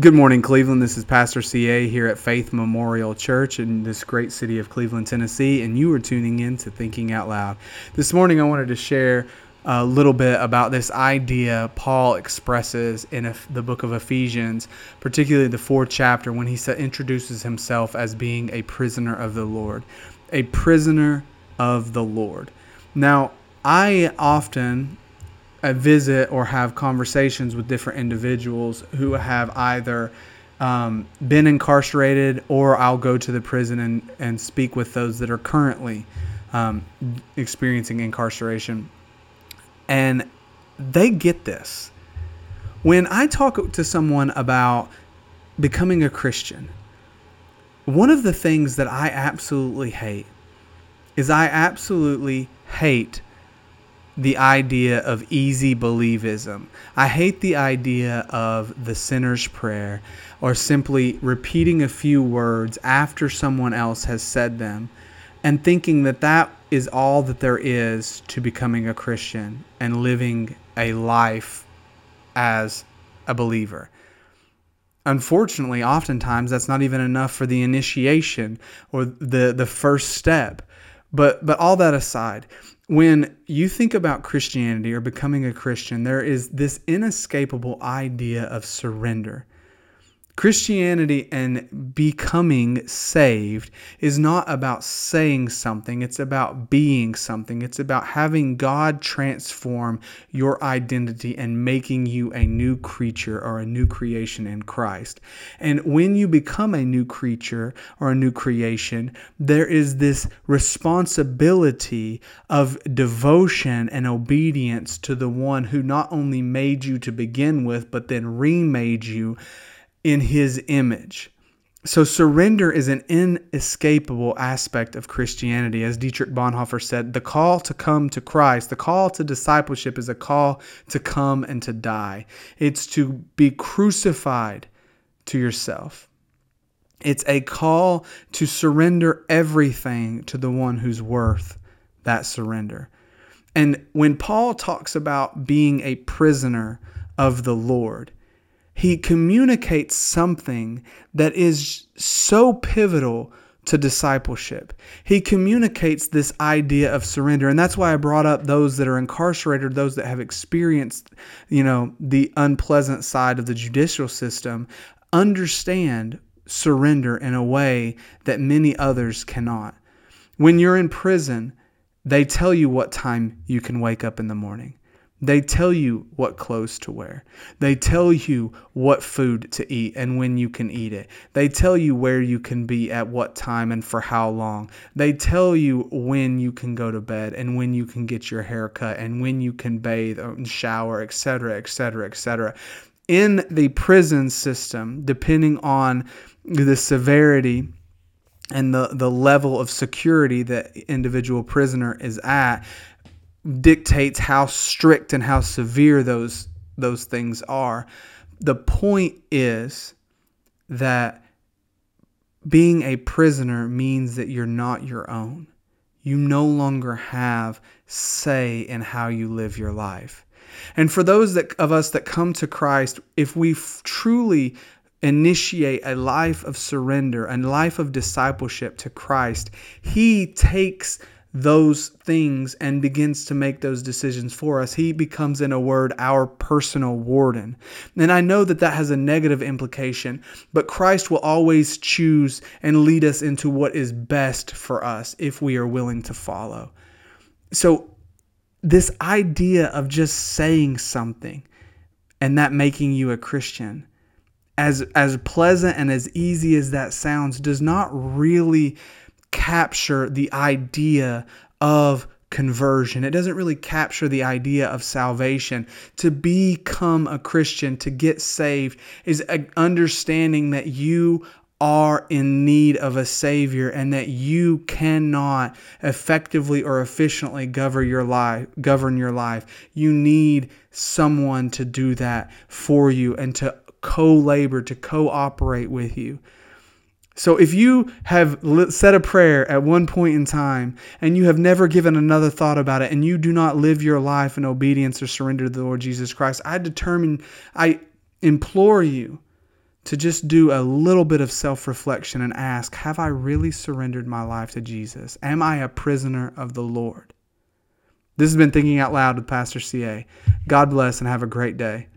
Good morning, Cleveland. This is Pastor CA here at Faith Memorial Church in this great city of Cleveland, Tennessee, and you are tuning in to Thinking Out Loud. This morning, I wanted to share a little bit about this idea Paul expresses in the book of Ephesians, particularly the fourth chapter, when he introduces himself as being a prisoner of the Lord. A prisoner of the Lord. Now, I often visit or have conversations with different individuals who have either um, been incarcerated or I'll go to the prison and, and speak with those that are currently um, experiencing incarceration. And they get this. When I talk to someone about becoming a Christian, one of the things that I absolutely hate is I absolutely hate the idea of easy believism. I hate the idea of the sinner's prayer or simply repeating a few words after someone else has said them and thinking that that is all that there is to becoming a Christian and living a life as a believer. Unfortunately, oftentimes that's not even enough for the initiation or the, the first step. But but all that aside, when you think about Christianity or becoming a Christian, there is this inescapable idea of surrender. Christianity and becoming saved is not about saying something, it's about being something. It's about having God transform your identity and making you a new creature or a new creation in Christ. And when you become a new creature or a new creation, there is this responsibility of devotion and obedience to the one who not only made you to begin with, but then remade you in his image. So, surrender is an inescapable aspect of Christianity. As Dietrich Bonhoeffer said, the call to come to Christ, the call to discipleship is a call to come and to die. It's to be crucified to yourself. It's a call to surrender everything to the one who's worth that surrender. And when Paul talks about being a prisoner of the Lord, he communicates something that is so pivotal to discipleship. He communicates this idea of surrender. And that's why I brought up those that are incarcerated, those that have experienced, you know, the unpleasant side of the judicial system, understand surrender in a way that many others cannot. When you're in prison, they tell you what time you can wake up in the morning. They tell you what clothes to wear. They tell you what food to eat and when you can eat it. They tell you where you can be at what time and for how long. They tell you when you can go to bed and when you can get your hair cut and when you can bathe and shower, etc., etc., etc. In the prison system, depending on the severity and the, the level of security that individual prisoner is at, dictates how strict and how severe those those things are. The point is that being a prisoner means that you're not your own. You no longer have say in how you live your life. And for those that, of us that come to Christ, if we f- truly initiate a life of surrender, a life of discipleship to Christ, He takes those things and begins to make those decisions for us. He becomes, in a word, our personal warden. And I know that that has a negative implication, but Christ will always choose and lead us into what is best for us if we are willing to follow. So, this idea of just saying something and that making you a Christian, as, as pleasant and as easy as that sounds, does not really capture the idea of conversion. It doesn't really capture the idea of salvation. To become a Christian, to get saved, is understanding that you are in need of a savior and that you cannot effectively or efficiently govern your life govern your life you need someone to do that for you and to co-labor to cooperate with you so if you have said a prayer at one point in time and you have never given another thought about it and you do not live your life in obedience or surrender to the Lord Jesus Christ, I determine, I implore you to just do a little bit of self reflection and ask Have I really surrendered my life to Jesus? Am I a prisoner of the Lord? This has been Thinking Out Loud with Pastor CA. God bless and have a great day.